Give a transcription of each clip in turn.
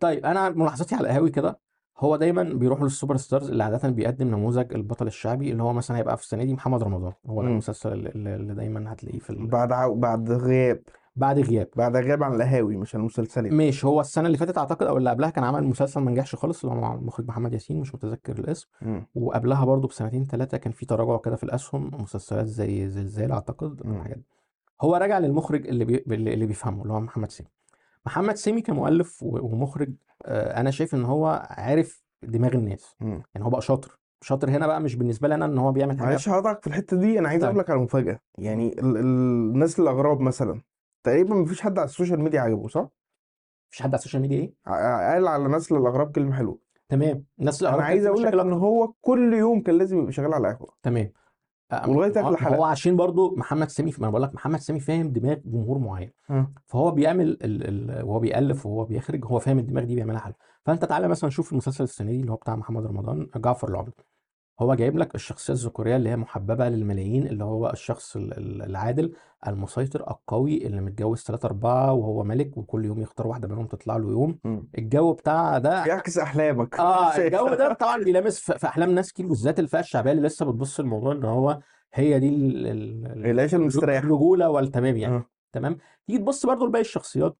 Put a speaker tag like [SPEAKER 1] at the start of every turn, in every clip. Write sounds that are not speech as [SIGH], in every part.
[SPEAKER 1] طيب أنا ملاحظتي على القهاوي كده هو دايما بيروحوا لل superstars اللي عاده بيقدم نموذج البطل الشعبي اللي هو مثلا هيبقى في السنة دي محمد رمضان هو ده
[SPEAKER 2] مم.
[SPEAKER 1] المسلسل اللي, اللي دايما هتلاقيه في ال...
[SPEAKER 2] بعد عو... بعد غياب
[SPEAKER 1] بعد غياب
[SPEAKER 2] بعد غياب عن القهاوي مش المسلسلات
[SPEAKER 1] ماشي هو السنة اللي فاتت أعتقد أو اللي قبلها كان عمل مسلسل ما نجحش خالص اللي هو مع المخرج محمد ياسين مش متذكر الاسم
[SPEAKER 2] مم.
[SPEAKER 1] وقبلها برضو بسنتين ثلاثة كان في تراجع كده في الأسهم مسلسلات زي زلزال
[SPEAKER 2] أعتقد.
[SPEAKER 1] الحاجات هو راجع للمخرج اللي بي... اللي اللي بيفهمه اللي هو محمد سامي محمد سامي كمؤلف ومخرج آه، أنا شايف إن هو عارف دماغ الناس.
[SPEAKER 2] مم.
[SPEAKER 1] يعني هو بقى شاطر. شاطر هنا بقى مش بالنسبة لي أنا إن هو بيعمل حاجة
[SPEAKER 2] معلش هقطعك في الحتة دي أنا عايز
[SPEAKER 1] طيب.
[SPEAKER 2] أقول لك على مفاجأة. يعني ال... ال... الناس الأغراب مثلا تقريبا مفيش حد على السوشيال ميديا عجبه صح؟
[SPEAKER 1] مفيش حد على السوشيال ميديا إيه؟
[SPEAKER 2] ع- قال على نسل الأغراب كلمة حلوة.
[SPEAKER 1] تمام. الناس اللي
[SPEAKER 2] أنا عايز أقول لك إن هو كل يوم كان لازم يبقى شغال على القهوه
[SPEAKER 1] تمام. آه،
[SPEAKER 2] ولغاية
[SPEAKER 1] ما هو- عشان برضو محمد سامي ما بقول لك محمد سامي فاهم دماغ جمهور معين. فهو بيعمل ال... ال... وهو بيألف وهو بيخرج هو فاهم الدماغ دي بيعملها حلو. فأنت تعالى مثلا شوف المسلسل السنة دي اللي هو بتاع محمد رمضان جعفر العمدة. هو جايب لك الشخصية الذكورية اللي هي محببة للملايين اللي هو الشخص ال- ال- العادل المسيطر القوي اللي متجوز ثلاثة أربعة وهو ملك وكل يوم يختار واحدة منهم تطلع له يوم. الجو بتاع ده
[SPEAKER 2] بيعكس
[SPEAKER 1] أحلامك
[SPEAKER 2] آه؟ [LAUGHS]
[SPEAKER 1] الجو ده طبعا بيلامس في أحلام ناس كتير بالذات الفئة الشعبية اللي لسه بتبص للموضوع إن هو هي دي ال- ال- ال-
[SPEAKER 2] العيشة المستريحة
[SPEAKER 1] الرجوله والتمام يعني
[SPEAKER 2] آه.
[SPEAKER 1] تمام تيجي تبص برضو لباقي الشخصيات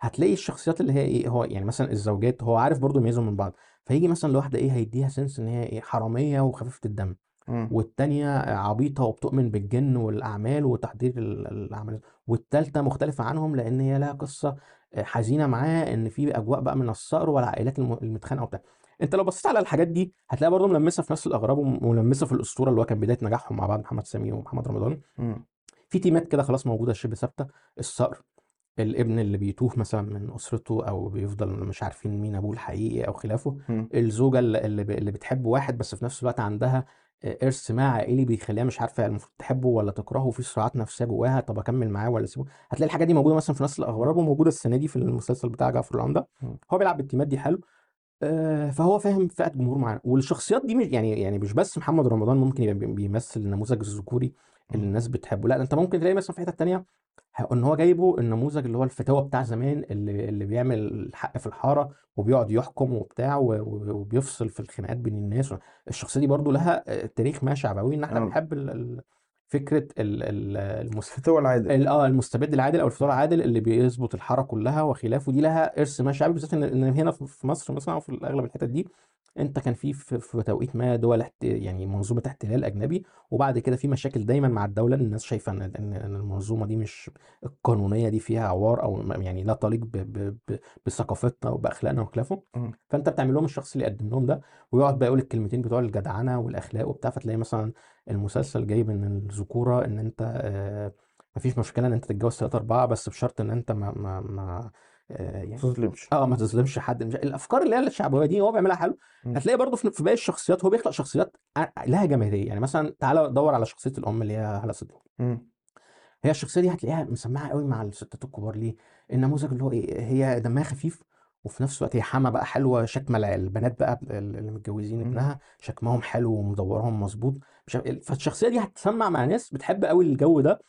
[SPEAKER 1] هتلاقي الشخصيات اللي هي إيه هو يعني مثلا الزوجات هو عارف برضو يميزهم من بعض فيجي مثلا لواحدة إيه هيديها سنس إن هي إيه حرامية وخفيفة الدم
[SPEAKER 2] مم.
[SPEAKER 1] والتانية عبيطة وبتؤمن بالجن والأعمال وتحضير ال- الأعمال والتالتة مختلفة عنهم لأن هي لها قصة حزينة معاه إن في أجواء بقى من الصقر والعائلات الم- المتخانقة وبتاع أنت لو بصيت على الحاجات دي هتلاقي برضه ملمسة في نفس الأغراب وملمسة في الأسطورة اللي هو كان بداية نجاحهم مع بعض محمد سامي ومحمد رمضان
[SPEAKER 2] مم.
[SPEAKER 1] في تيمات كده خلاص موجودة شبه ثابتة الصقر الابن اللي بيتوه مثلا من أسرته أو بيفضل مش عارفين مين أبوه الحقيقي أو خلافه
[SPEAKER 2] مم.
[SPEAKER 1] الزوجة اللي اللي ب- اللي بتحب واحد بس في نفس الوقت عندها إرث ما عائلي بيخليها مش عارفة المفروض تحبه ولا تكرهه وفي صراعات نفسية جواها طب أكمل معاه ولا أسيبه هتلاقي الحاجات دي موجودة مثلا في نفس الأغراب وموجودة السنة دي في المسلسل بتاع جعفر العمدة
[SPEAKER 2] مم.
[SPEAKER 1] هو بيلعب بالتيمات دي حلو آه، فهو فاهم فئة جمهور معينة والشخصيات دي مش يعني يعني مش بس محمد رمضان ممكن يبقى بي- بيمثل النموذج الذكوري اللي. الناس بتحبه لا انت ممكن تلاقي مثلا في حتة تانية ان هو جايبه النموذج اللي هو الفتاوى بتاع زمان اللي اللي بيعمل الحق في الحارة وبيقعد يحكم وبتاع وبيفصل في الخناقات بين الناس الشخصية دي برضو لها آه، تاريخ ما شعبوي ان إحنا
[SPEAKER 2] آه.
[SPEAKER 1] بنحب فكرة ال- ال- المس-
[SPEAKER 2] فتوى العادل.
[SPEAKER 1] ال- آه المستبد العادل أو الفتوى العادل اللي بيظبط الحارة كلها وخلافه دي لها إرث ما شعبي بالذات إن هنا في في مصر مثلا أو في اغلب الحتت دي أنت كان في في توقيت ما دول احت... يعني منظومة احتلال أجنبي وبعد كده في مشاكل دايما مع الدولة الناس شايفة ان ان المنظومة دي مش القانونية دي فيها عوار أو يعني لا تليق ب... ب... ب... بثقافتنا وبأخلاقنا وخلافه
[SPEAKER 2] مم.
[SPEAKER 1] فأنت بتعمل لهم الشخص اللي يقدم لهم ده ويقعد بقى يقول الكلمتين بتوع الجدعنة والأخلاق وبتاع فتلاقي مثلا المسلسل جايب إن الذكورة إن أنت آه مفيش مشكلة إن أنت تتجوز ثلاثة أربعة بس بشرط إن أنت ما ما ما يعني
[SPEAKER 2] تظلمش
[SPEAKER 1] آه ما تظلمش حد مش الأفكار اللي هي الشعبوية دي هو بيعملها حلو. هتلاقي برضه في في باقي الشخصيات هو بيخلق شخصيات لها جماهيرية يعني مثلا تعالى دور على شخصية الأم اللي هي هلا صديق. هي الشخصية دي هتلاقيها مسمعة قوي مع الستات الكبار ليه النموذج اللي هو إيه هي دمها خفيف وفي نفس الوقت هي حما بقى حلوة الع- البنات بقى اللي متجوزين. ابنها شكمهم حلو ومدورهم مظبوط. فالشخصية دي هتسمع مع ناس بتحب قوي الجو ده.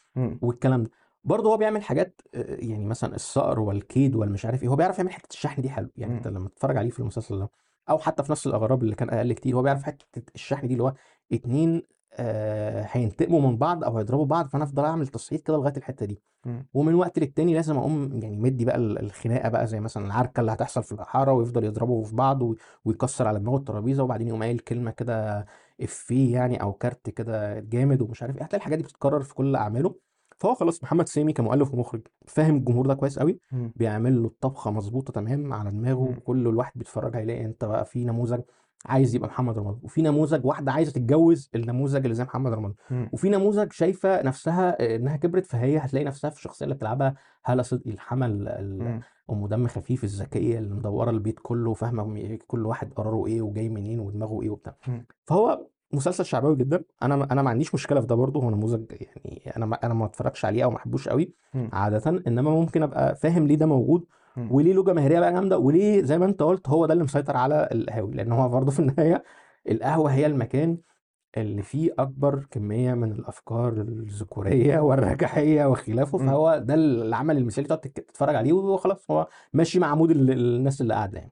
[SPEAKER 1] والكلام ده برضه هو بيعمل حاجات آه، يعني مثلا الصقر والكيد والمش عارف إيه هو بيعرف يعمل حتة الشحن دي حلو يعني أنت
[SPEAKER 2] مم.
[SPEAKER 1] لما تتفرج عليه في المسلسل ده أو حتى في نفس الأغراب اللي كان أقل كتير هو بيعرف حتة الشحن دي اللي هو اتنين آه هينتقموا من بعض أو هيضربوا بعض فأنا أفضل أعمل تصعيد كده لغاية الحتة دي
[SPEAKER 2] مم.
[SPEAKER 1] ومن وقت للتاني لازم أقوم يعني مدي بقى ال- الخناقة بقى زي مثلا العركة اللي هتحصل في الحاره ويفضل يضربوا في بعض ويكسر على دماغه الترابيزة وبعدين يقوم قايل كلمة كده إفيه يعني أو كارت كده جامد ومش عارف إيه هتلاقي الحاجات دي بتتكرر في كل أعماله فهو خلاص محمد سامي كمؤلف ومخرج فاهم الجمهور ده كويس قوي. بيعمل له الطبخة مظبوطة تمام على دماغه. كل الواحد بيتفرج هيلاقي أنت بقى في نموذج عايز يبقى محمد رمضان وفي نموذج واحدة عايزة تتجوز النموذج اللي زي محمد رمضان. وفي نموذج شايفة نفسها إنها كبرت فهي هتلاقي نفسها في الشخصيه اللي بتلعبها هاله صدقي الحمل. أم دم خفيف الذكية اللي مدورة البيت كله وفاهمه م- كل واحد قراره إيه وجاي منين ودماغه إيه وبتاع. فهو مسلسل شعبوي جدا. أنا أنا ما عنديش مشكلة في ده برضه. هو نموذج يعني أنا ما أنا ما اتفرجش عليه أو ما أحبوش قوي. عادة. إنما ممكن أبقى فاهم ليه ده موجود. وليه له جماهيرية بقى جامدة وليه زي ما أنت قلت هو ده اللي مسيطر على القهاوي. لأن هو برضه في النهاية القهوة هي المكان اللي فيه أكبر كمية من الأفكار الذكورية [LAUGHS] والرجعيه وخلافه. فهو ده العمل المثالي تقعد تتفرج عليه وخلاص. هو ماشي مع مود ال- الناس اللي قاعدة يعني.